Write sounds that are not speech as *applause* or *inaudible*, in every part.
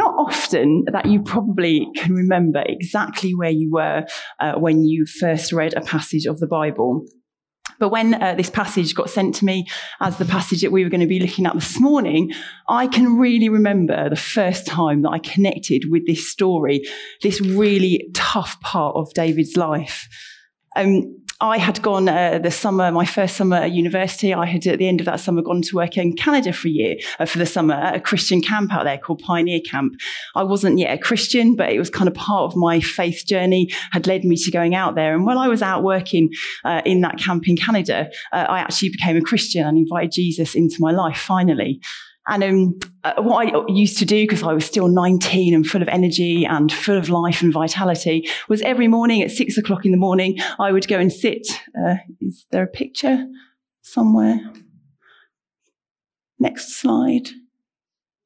not often that you probably can remember exactly where you were uh, when you first read a passage of the Bible. But when uh, this passage got sent to me as the passage that we were going to be looking at this morning, I can really remember the first time that I connected with this story, this really tough part of David's life. Um, I had gone uh, the summer, my first summer at university. I had at the end of that summer gone to work in Canada for a year uh, for the summer at a Christian camp out there called Pioneer Camp. I wasn't yet a Christian, but it was kind of part of my faith journey had led me to going out there. And while I was out working uh, in that camp in Canada, uh, I actually became a Christian and invited Jesus into my life finally. And um, uh, what I used to do, because I was still 19 and full of energy and full of life and vitality, was every morning at six o'clock in the morning, I would go and sit. Uh, is there a picture somewhere? Next slide.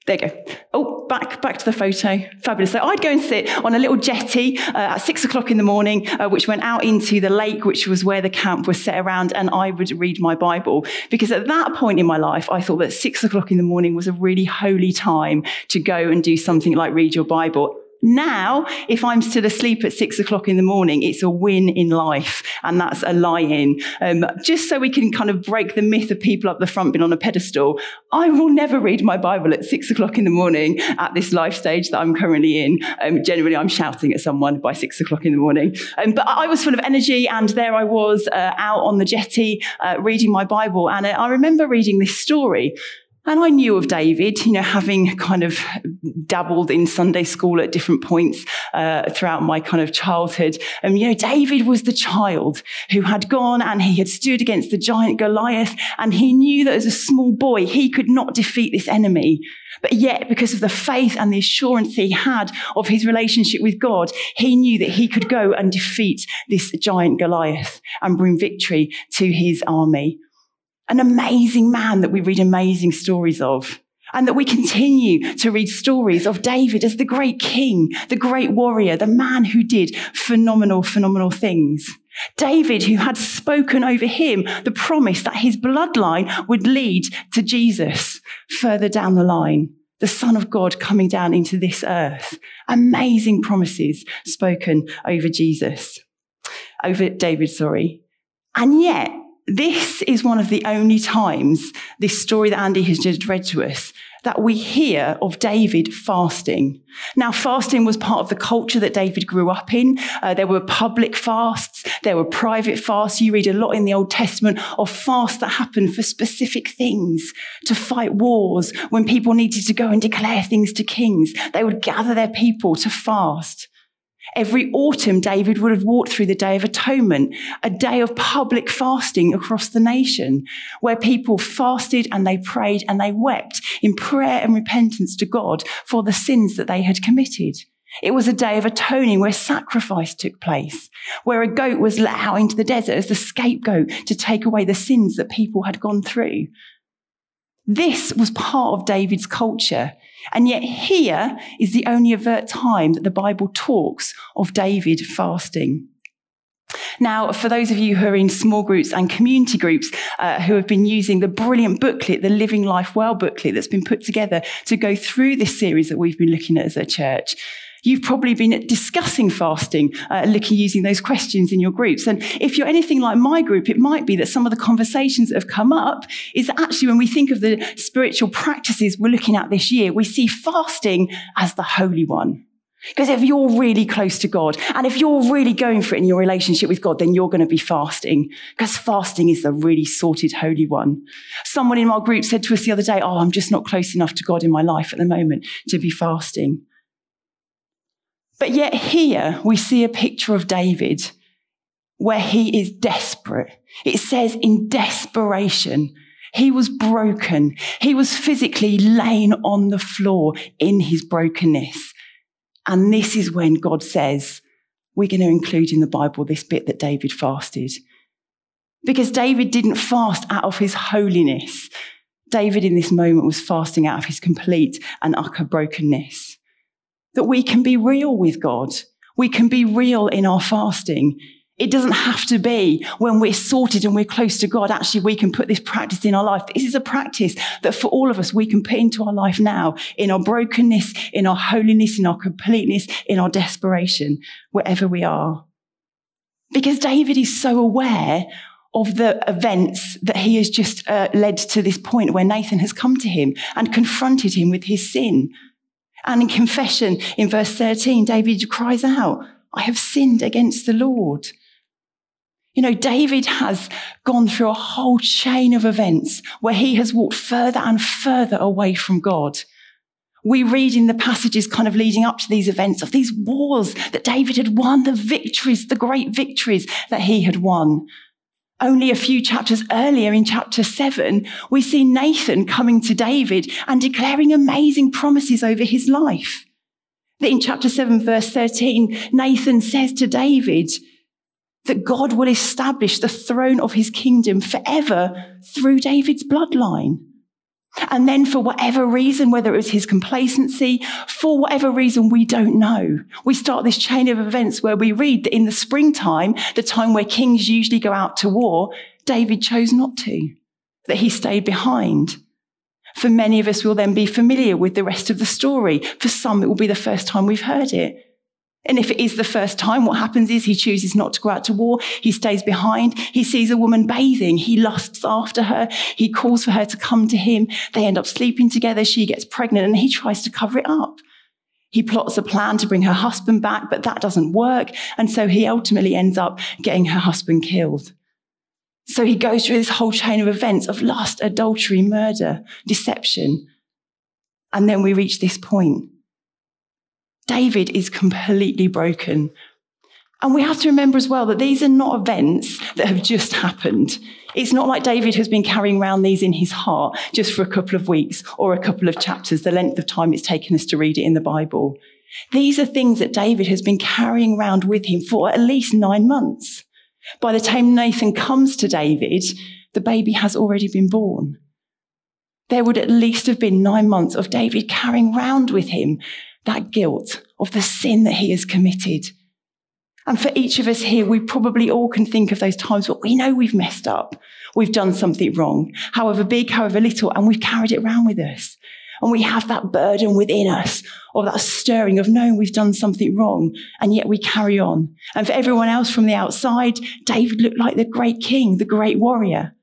There you go. Oh, back back to the photo. Fabulous. So I'd go and sit on a little jetty uh, at six o'clock in the morning, uh, which went out into the lake, which was where the camp was set around, and I would read my Bible. Because at that point in my life, I thought that six o'clock in the morning was a really holy time to go and do something like read your Bible. Now, if I'm still asleep at six o'clock in the morning, it's a win in life. And that's a lie in. Um, just so we can kind of break the myth of people up the front being on a pedestal, I will never read my Bible at six o'clock in the morning at this life stage that I'm currently in. Um, generally, I'm shouting at someone by six o'clock in the morning. Um, but I was full of energy, and there I was uh, out on the jetty uh, reading my Bible. And I remember reading this story and I knew of David, you know, having kind of dabbled in Sunday school at different points uh, throughout my kind of childhood. And, you know, David was the child who had gone and he had stood against the giant Goliath and he knew that as a small boy, he could not defeat this enemy. But yet, because of the faith and the assurance he had of his relationship with God, he knew that he could go and defeat this giant Goliath and bring victory to his army an amazing man that we read amazing stories of. And that we continue to read stories of David as the great king, the great warrior, the man who did phenomenal, phenomenal things. David, who had spoken over him the promise that his bloodline would lead to Jesus further down the line, the Son of God coming down into this earth. Amazing promises spoken over Jesus, over David, sorry. And yet, this is one of the only times this story that Andy has just read to us that we hear of David fasting. Now, fasting was part of the culture that David grew up in. Uh, there were public fasts, there were private fasts. You read a lot in the Old Testament of fasts that happened for specific things to fight wars when people needed to go and declare things to kings. They would gather their people to fast. Every autumn, David would have walked through the Day of Atonement, a day of public fasting across the nation, where people fasted and they prayed and they wept in prayer and repentance to God for the sins that they had committed. It was a day of atoning where sacrifice took place, where a goat was let out into the desert as the scapegoat to take away the sins that people had gone through. This was part of David's culture. And yet, here is the only overt time that the Bible talks of David fasting. Now, for those of you who are in small groups and community groups uh, who have been using the brilliant booklet, the Living Life Well booklet that's been put together to go through this series that we've been looking at as a church, You've probably been discussing fasting, uh, looking using those questions in your groups. And if you're anything like my group, it might be that some of the conversations that have come up is actually when we think of the spiritual practices we're looking at this year, we see fasting as the holy one. Because if you're really close to God and if you're really going for it in your relationship with God, then you're going to be fasting because fasting is the really sorted holy one. Someone in my group said to us the other day, Oh, I'm just not close enough to God in my life at the moment to be fasting. But yet, here we see a picture of David where he is desperate. It says in desperation, he was broken. He was physically laying on the floor in his brokenness. And this is when God says, we're going to include in the Bible this bit that David fasted. Because David didn't fast out of his holiness. David in this moment was fasting out of his complete and utter brokenness that we can be real with God. We can be real in our fasting. It doesn't have to be when we're sorted and we're close to God. Actually, we can put this practice in our life. This is a practice that for all of us, we can put into our life now in our brokenness, in our holiness, in our completeness, in our desperation, wherever we are. Because David is so aware of the events that he has just uh, led to this point where Nathan has come to him and confronted him with his sin. And in confession, in verse 13, David cries out, I have sinned against the Lord. You know, David has gone through a whole chain of events where he has walked further and further away from God. We read in the passages kind of leading up to these events of these wars that David had won, the victories, the great victories that he had won. Only a few chapters earlier in chapter seven, we see Nathan coming to David and declaring amazing promises over his life. In chapter seven, verse 13, Nathan says to David, that God will establish the throne of his kingdom forever through David's bloodline. And then for whatever reason, whether it was his complacency, for whatever reason we don't know, we start this chain of events where we read that in the springtime, the time where kings usually go out to war, David chose not to, that he stayed behind. For many of us, we'll then be familiar with the rest of the story. For some, it will be the first time we've heard it. And if it is the first time, what happens is he chooses not to go out to war. He stays behind. He sees a woman bathing. He lusts after her. He calls for her to come to him. They end up sleeping together. She gets pregnant and he tries to cover it up. He plots a plan to bring her husband back, but that doesn't work. And so he ultimately ends up getting her husband killed. So he goes through this whole chain of events of lust, adultery, murder, deception. And then we reach this point David is completely broken. And we have to remember as well that these are not events that have just happened. It's not like David has been carrying around these in his heart just for a couple of weeks or a couple of chapters, the length of time it's taken us to read it in the Bible. These are things that David has been carrying around with him for at least nine months. By the time Nathan comes to David, the baby has already been born. There would at least have been nine months of David carrying around with him that guilt of the sin that he has committed. And for each of us here, we probably all can think of those times where we know we've messed up. We've done something wrong, however big, however little, and we've carried it around with us. And we have that burden within us or that stirring of knowing we've done something wrong, and yet we carry on. And for everyone else from the outside, David looked like the great king, the great warrior.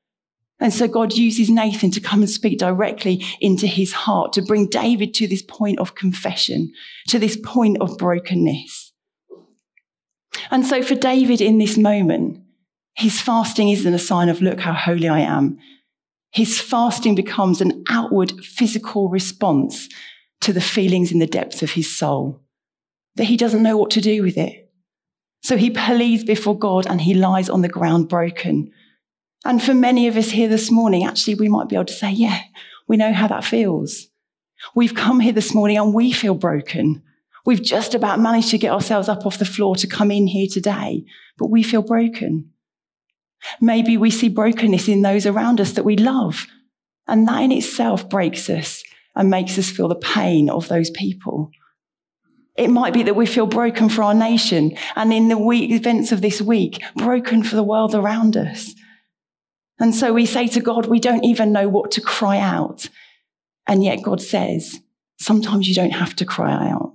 And so God uses Nathan to come and speak directly into his heart, to bring David to this point of confession, to this point of brokenness. And so for David in this moment, his fasting isn't a sign of, look how holy I am. His fasting becomes an outward physical response to the feelings in the depths of his soul, that he doesn't know what to do with it. So he pleads before God and he lies on the ground broken and for many of us here this morning, actually, we might be able to say, yeah, we know how that feels. We've come here this morning and we feel broken. We've just about managed to get ourselves up off the floor to come in here today, but we feel broken. Maybe we see brokenness in those around us that we love, and that in itself breaks us and makes us feel the pain of those people. It might be that we feel broken for our nation and in the events of this week, broken for the world around us. And so we say to God, we don't even know what to cry out. And yet God says, sometimes you don't have to cry out.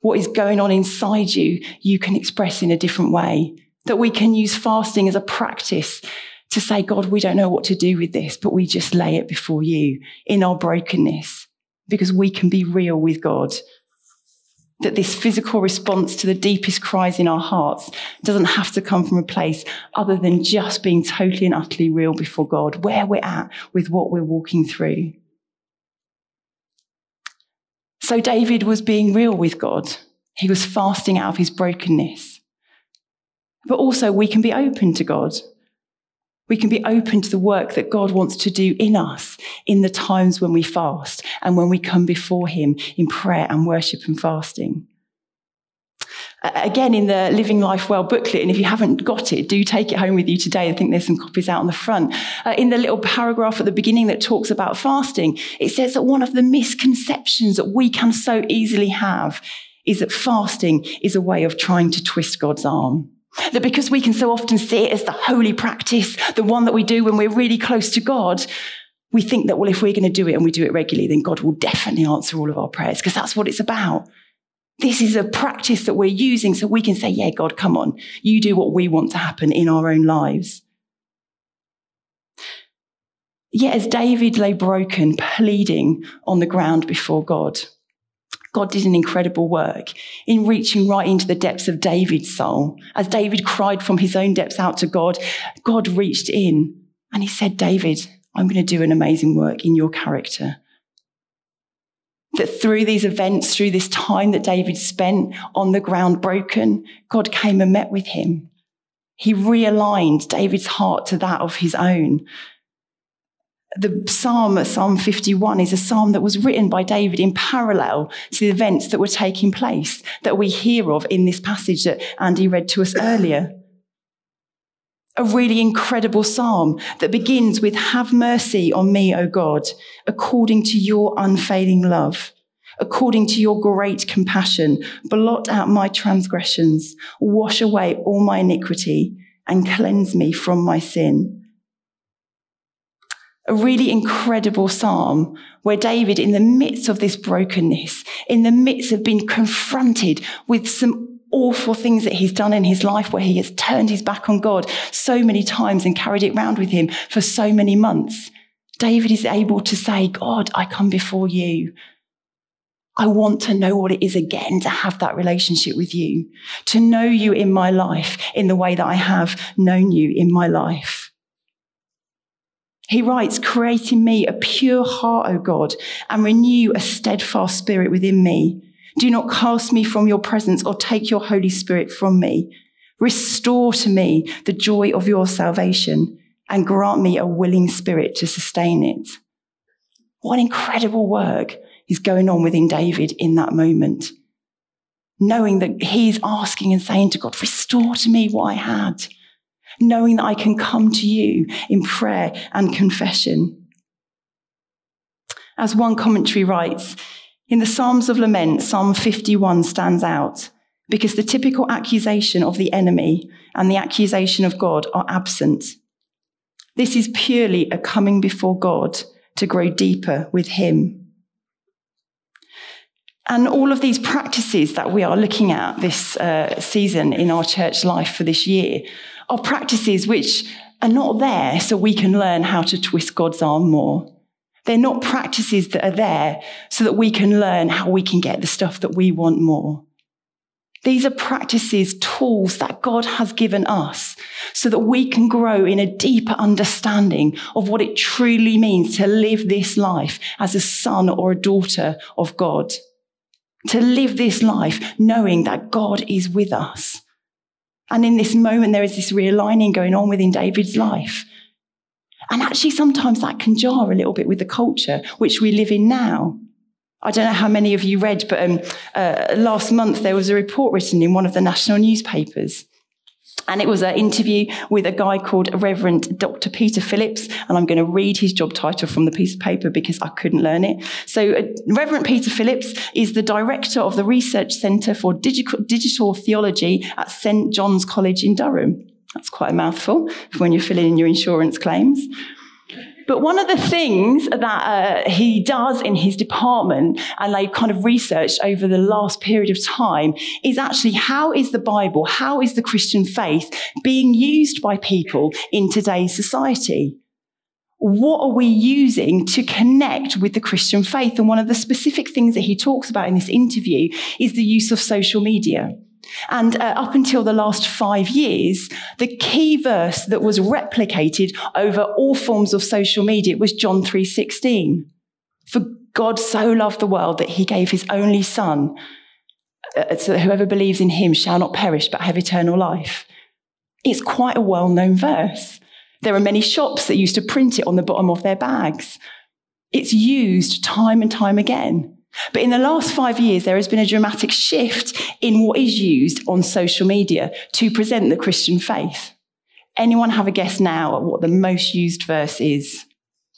What is going on inside you, you can express in a different way. That we can use fasting as a practice to say, God, we don't know what to do with this, but we just lay it before you in our brokenness because we can be real with God that this physical response to the deepest cries in our hearts doesn't have to come from a place other than just being totally and utterly real before God, where we're at with what we're walking through. So David was being real with God. He was fasting out of his brokenness. But also we can be open to God. We can be open to the work that God wants to do in us in the times when we fast and when we come before Him in prayer and worship and fasting. Again, in the Living Life Well booklet, and if you haven't got it, do take it home with you today. I think there's some copies out on the front. Uh, in the little paragraph at the beginning that talks about fasting, it says that one of the misconceptions that we can so easily have is that fasting is a way of trying to twist God's arm. That because we can so often see it as the holy practice, the one that we do when we're really close to God, we think that, well, if we're going to do it and we do it regularly, then God will definitely answer all of our prayers because that's what it's about. This is a practice that we're using so we can say, yeah, God, come on, you do what we want to happen in our own lives. Yet as David lay broken, pleading on the ground before God, God did an incredible work in reaching right into the depths of David's soul. As David cried from his own depths out to God, God reached in and he said, David, I'm going to do an amazing work in your character. That through these events, through this time that David spent on the ground broken, God came and met with him. He realigned David's heart to that of his own the psalm, Psalm 51, is a psalm that was written by David in parallel to the events that were taking place that we hear of in this passage that Andy read to us earlier. A really incredible psalm that begins with, Have mercy on me, O God, according to your unfailing love. According to your great compassion, blot out my transgressions, wash away all my iniquity, and cleanse me from my sin a really incredible psalm where David, in the midst of this brokenness, in the midst of being confronted with some awful things that he's done in his life where he has turned his back on God so many times and carried it around with him for so many months, David is able to say, God, I come before you. I want to know what it is again to have that relationship with you, to know you in my life in the way that I have known you in my life. He writes, Create in me a pure heart, O God, and renew a steadfast spirit within me. Do not cast me from your presence or take your Holy Spirit from me. Restore to me the joy of your salvation and grant me a willing spirit to sustain it. What incredible work is going on within David in that moment. Knowing that he's asking and saying to God, restore to me what I had knowing that I can come to you in prayer and confession. As one commentary writes, in the Psalms of Lament, Psalm 51 stands out because the typical accusation of the enemy and the accusation of God are absent. This is purely a coming before God to grow deeper with Him. And all of these practices that we are looking at this uh, season in our church life for this year are practices which are not there so we can learn how to twist God's arm more. They're not practices that are there so that we can learn how we can get the stuff that we want more. These are practices, tools that God has given us so that we can grow in a deeper understanding of what it truly means to live this life as a son or a daughter of God. To live this life knowing that God is with us and in this moment, there is this realigning going on within David's life. And actually, sometimes that can jar a little bit with the culture which we live in now. I don't know how many of you read, but um, uh, last month there was a report written in one of the national newspapers and it was an interview with a guy called Reverend Dr. Peter Phillips. And I'm going to read his job title from the piece of paper because I couldn't learn it. So uh, Reverend Peter Phillips is the director of the Research Centre for Digital, Digital Theology at St. John's College in Durham. That's quite a mouthful for when you're filling in your insurance claims. But one of the things that uh, he does in his department, and they kind of researched over the last period of time, is actually how is the Bible, how is the Christian faith being used by people in today's society? What are we using to connect with the Christian faith? And one of the specific things that he talks about in this interview is the use of social media. And uh, up until the last five years, the key verse that was replicated over all forms of social media was John 3:16. For God so loved the world that he gave his only son uh, so that whoever believes in him shall not perish but have eternal life. It's quite a well-known verse. There are many shops that used to print it on the bottom of their bags. It's used time and time again. But in the last five years, there has been a dramatic shift in what is used on social media to present the Christian faith. Anyone have a guess now at what the most used verse is?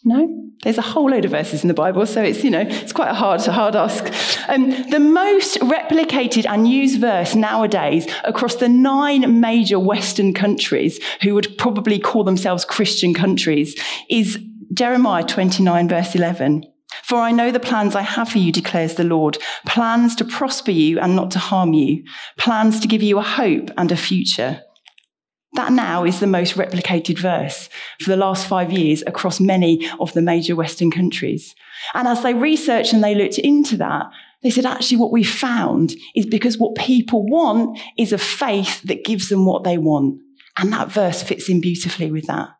No, there's a whole load of verses in the Bible, so it's, you know, it's quite a hard, hard ask. Um, the most replicated and used verse nowadays across the nine major Western countries, who would probably call themselves Christian countries, is Jeremiah 29, verse 11. For I know the plans I have for you, declares the Lord plans to prosper you and not to harm you, plans to give you a hope and a future. That now is the most replicated verse for the last five years across many of the major Western countries. And as they researched and they looked into that, they said actually what we found is because what people want is a faith that gives them what they want. And that verse fits in beautifully with that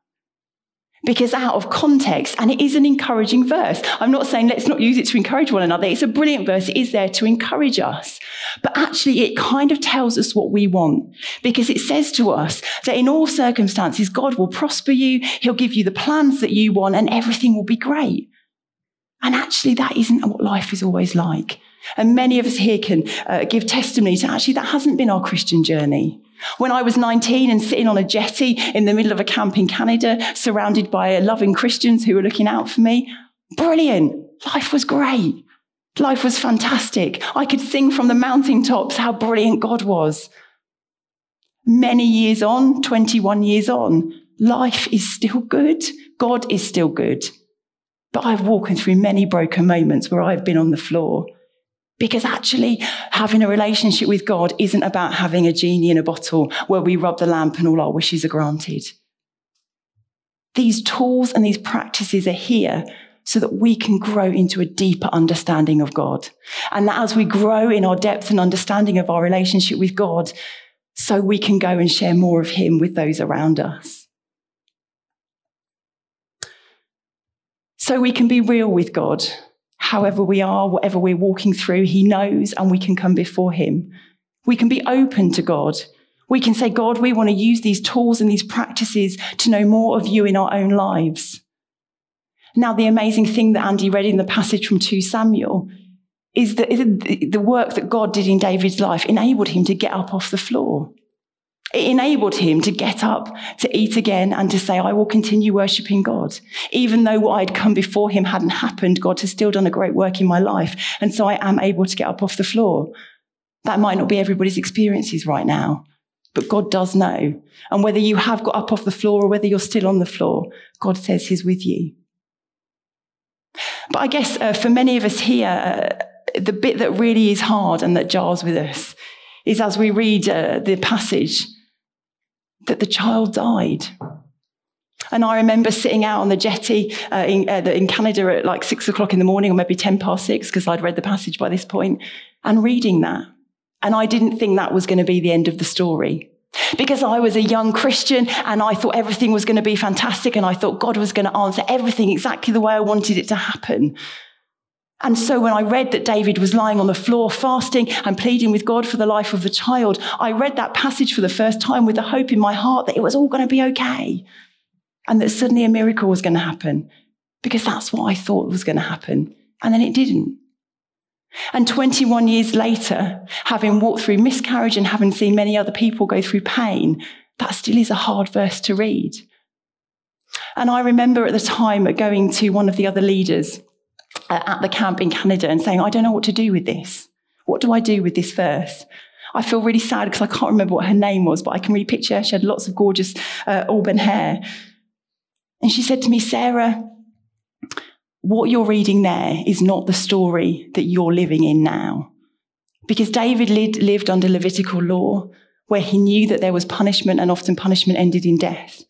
because out of context, and it is an encouraging verse. I'm not saying let's not use it to encourage one another. It's a brilliant verse. It is there to encourage us. But actually, it kind of tells us what we want because it says to us that in all circumstances, God will prosper you. He'll give you the plans that you want and everything will be great. And actually, that isn't what life is always like. And many of us here can uh, give testimony to actually that hasn't been our Christian journey. When I was 19 and sitting on a jetty in the middle of a camp in Canada, surrounded by loving Christians who were looking out for me, brilliant. Life was great. Life was fantastic. I could sing from the mountaintops how brilliant God was. Many years on, 21 years on, life is still good. God is still good. But I've walked through many broken moments where I've been on the floor because actually, having a relationship with God isn't about having a genie in a bottle where we rub the lamp and all our wishes are granted. These tools and these practices are here so that we can grow into a deeper understanding of God. And that as we grow in our depth and understanding of our relationship with God, so we can go and share more of Him with those around us. So we can be real with God however we are, whatever we're walking through, He knows and we can come before Him. We can be open to God. We can say, God, we want to use these tools and these practices to know more of you in our own lives. Now, the amazing thing that Andy read in the passage from 2 Samuel is that the work that God did in David's life enabled him to get up off the floor. It enabled him to get up, to eat again, and to say, I will continue worshipping God. Even though what I'd come before him hadn't happened, God has still done a great work in my life. And so I am able to get up off the floor. That might not be everybody's experiences right now, but God does know. And whether you have got up off the floor or whether you're still on the floor, God says he's with you. But I guess uh, for many of us here, uh, the bit that really is hard and that jars with us is as we read uh, the passage that the child died. And I remember sitting out on the jetty uh, in, uh, in, Canada at like six o'clock in the morning, or maybe 10 past six, because I'd read the passage by this point, and reading that. And I didn't think that was going to be the end of the story. Because I was a young Christian and I thought everything was going to be fantastic and I thought God was going to answer everything exactly the way I wanted it to happen. And so when I read that David was lying on the floor fasting and pleading with God for the life of the child, I read that passage for the first time with the hope in my heart that it was all going to be okay and that suddenly a miracle was going to happen because that's what I thought was going to happen. And then it didn't. And 21 years later, having walked through miscarriage and having seen many other people go through pain, that still is a hard verse to read. And I remember at the time going to one of the other leaders at the camp in Canada and saying, I don't know what to do with this. What do I do with this verse? I feel really sad because I can't remember what her name was, but I can really picture her. She had lots of gorgeous uh, auburn hair. And she said to me, Sarah, what you're reading there is not the story that you're living in now. Because David lived, lived under Levitical law, where he knew that there was punishment and often punishment ended in death.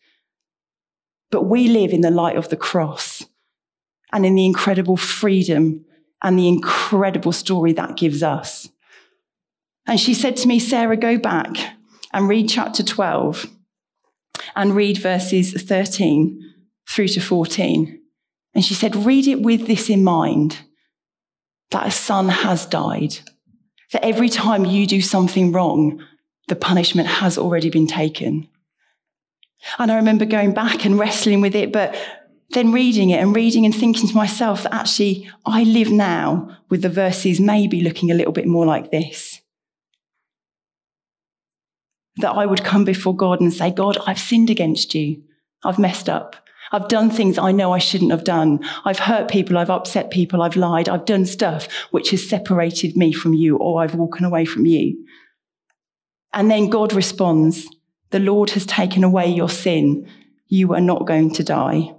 But we live in the light of the cross and in the incredible freedom and the incredible story that gives us. And she said to me, Sarah, go back and read chapter 12 and read verses 13 through to 14. And she said, read it with this in mind that a son has died. That every time you do something wrong, the punishment has already been taken. And I remember going back and wrestling with it, but then reading it and reading and thinking to myself that actually I live now with the verses maybe looking a little bit more like this. That I would come before God and say, God, I've sinned against you. I've messed up. I've done things I know I shouldn't have done. I've hurt people. I've upset people. I've lied. I've done stuff which has separated me from you or I've walked away from you. And then God responds, the Lord has taken away your sin. You are not going to die.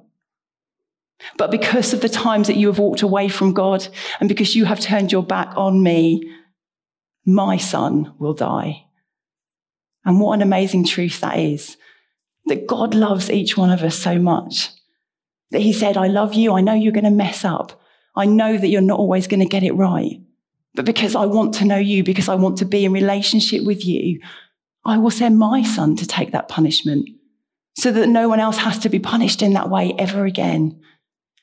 But because of the times that you have walked away from God and because you have turned your back on me, my son will die. And what an amazing truth that is that God loves each one of us so much that He said, I love you. I know you're going to mess up. I know that you're not always going to get it right. But because I want to know you, because I want to be in relationship with you, I will send my son to take that punishment so that no one else has to be punished in that way ever again.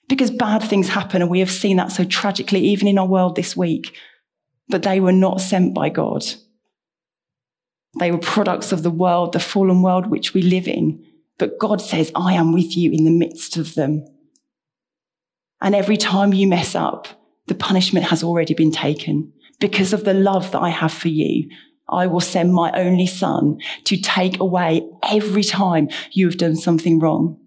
Because bad things happen, and we have seen that so tragically, even in our world this week. But they were not sent by God. They were products of the world, the fallen world which we live in. But God says, I am with you in the midst of them. And every time you mess up, the punishment has already been taken. Because of the love that I have for you, I will send my only son to take away every time you have done something wrong.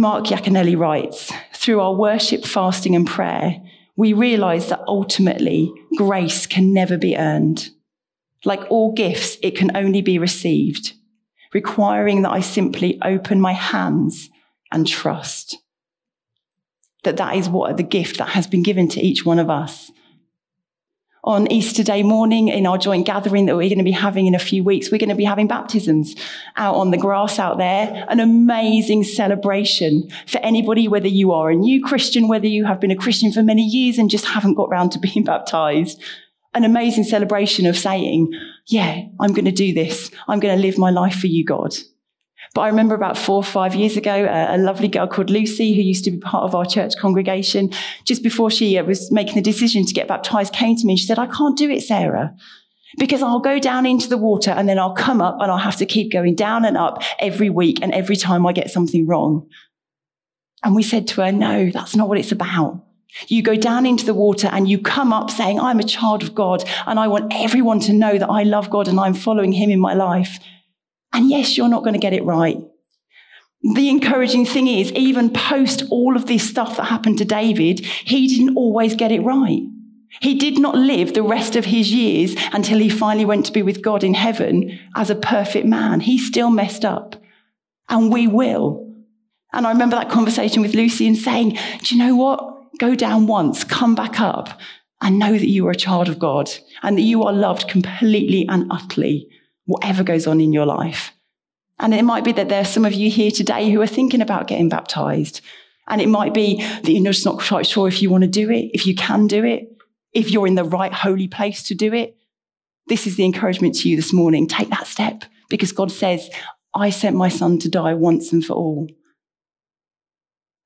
Mark Yaconelli writes, through our worship, fasting, and prayer, we realize that ultimately grace can never be earned. Like all gifts, it can only be received, requiring that I simply open my hands and trust. That that is what the gift that has been given to each one of us on Easter Day morning in our joint gathering that we're going to be having in a few weeks, we're going to be having baptisms out on the grass out there. An amazing celebration for anybody, whether you are a new Christian, whether you have been a Christian for many years and just haven't got round to being *laughs* baptized. An amazing celebration of saying, yeah, I'm going to do this. I'm going to live my life for you, God. But I remember about four or five years ago, a, a, lovely girl called Lucy, who used to be part of our church congregation, just before she uh, was making the decision to get baptized, came to me and she said, I can't do it, Sarah. Because I'll go down into the water and then I'll come up and I'll have to keep going down and up every week and every time I get something wrong. And we said to her, no, that's not what it's about. You go down into the water and you come up saying, I'm a child of God and I want everyone to know that I love God and I'm following him in my life. And yes, you're not going to get it right. The encouraging thing is, even post all of this stuff that happened to David, he didn't always get it right. He did not live the rest of his years until he finally went to be with God in heaven as a perfect man. He still messed up. And we will. And I remember that conversation with Lucy and saying, Do you know what? Go down once, come back up, and know that you are a child of God and that you are loved completely and utterly whatever goes on in your life. And it might be that there are some of you here today who are thinking about getting baptized. And it might be that you're just not quite sure if you want to do it, if you can do it, if you're in the right holy place to do it. This is the encouragement to you this morning. Take that step because God says, I sent my son to die once and for all.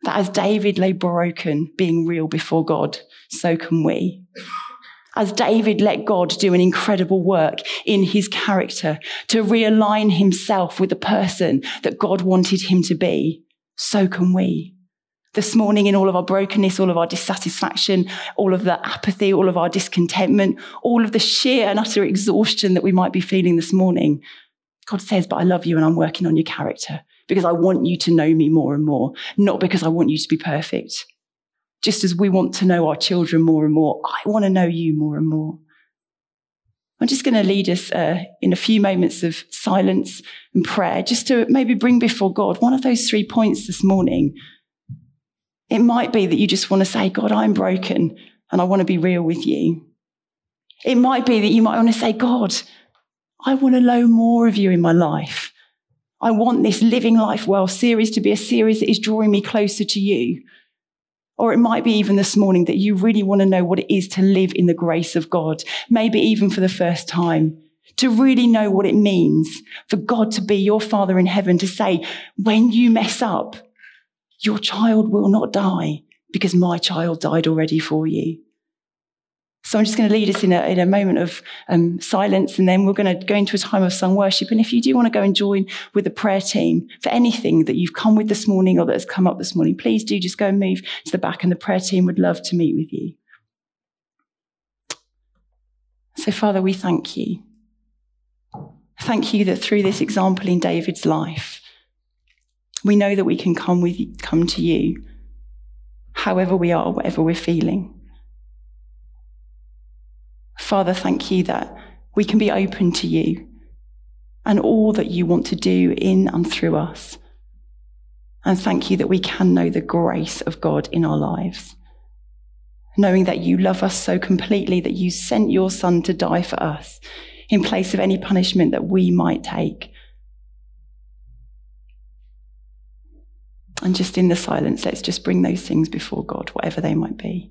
That as David lay broken, being real before God, so can we as David let God do an incredible work in his character to realign himself with the person that God wanted him to be, so can we. This morning, in all of our brokenness, all of our dissatisfaction, all of the apathy, all of our discontentment, all of the sheer and utter exhaustion that we might be feeling this morning, God says, But I love you and I'm working on your character because I want you to know me more and more, not because I want you to be perfect just as we want to know our children more and more, I want to know you more and more. I'm just going to lead us uh, in a few moments of silence and prayer, just to maybe bring before God one of those three points this morning. It might be that you just want to say, God, I'm broken and I want to be real with you. It might be that you might want to say, God, I want to know more of you in my life. I want this Living Life Well series to be a series that is drawing me closer to you. Or it might be even this morning that you really want to know what it is to live in the grace of God, maybe even for the first time, to really know what it means for God to be your Father in heaven, to say, when you mess up, your child will not die because my child died already for you. So I'm just going to lead us in a, in a moment of um, silence, and then we're going to go into a time of sung worship. And if you do want to go and join with the prayer team for anything that you've come with this morning or that has come up this morning, please do just go and move to the back, and the prayer team would love to meet with you. So, Father, we thank you. Thank you that through this example in David's life, We know that we can come with come to you, however we are, whatever we're feeling. Father, thank you that we can be open to you and all that you want to do in and through us. And thank you that we can know the grace of God in our lives. Knowing that you love us so completely that you sent your son to die for us in place of any punishment that we might take. And just in the silence, let's just bring those things before God, whatever they might be.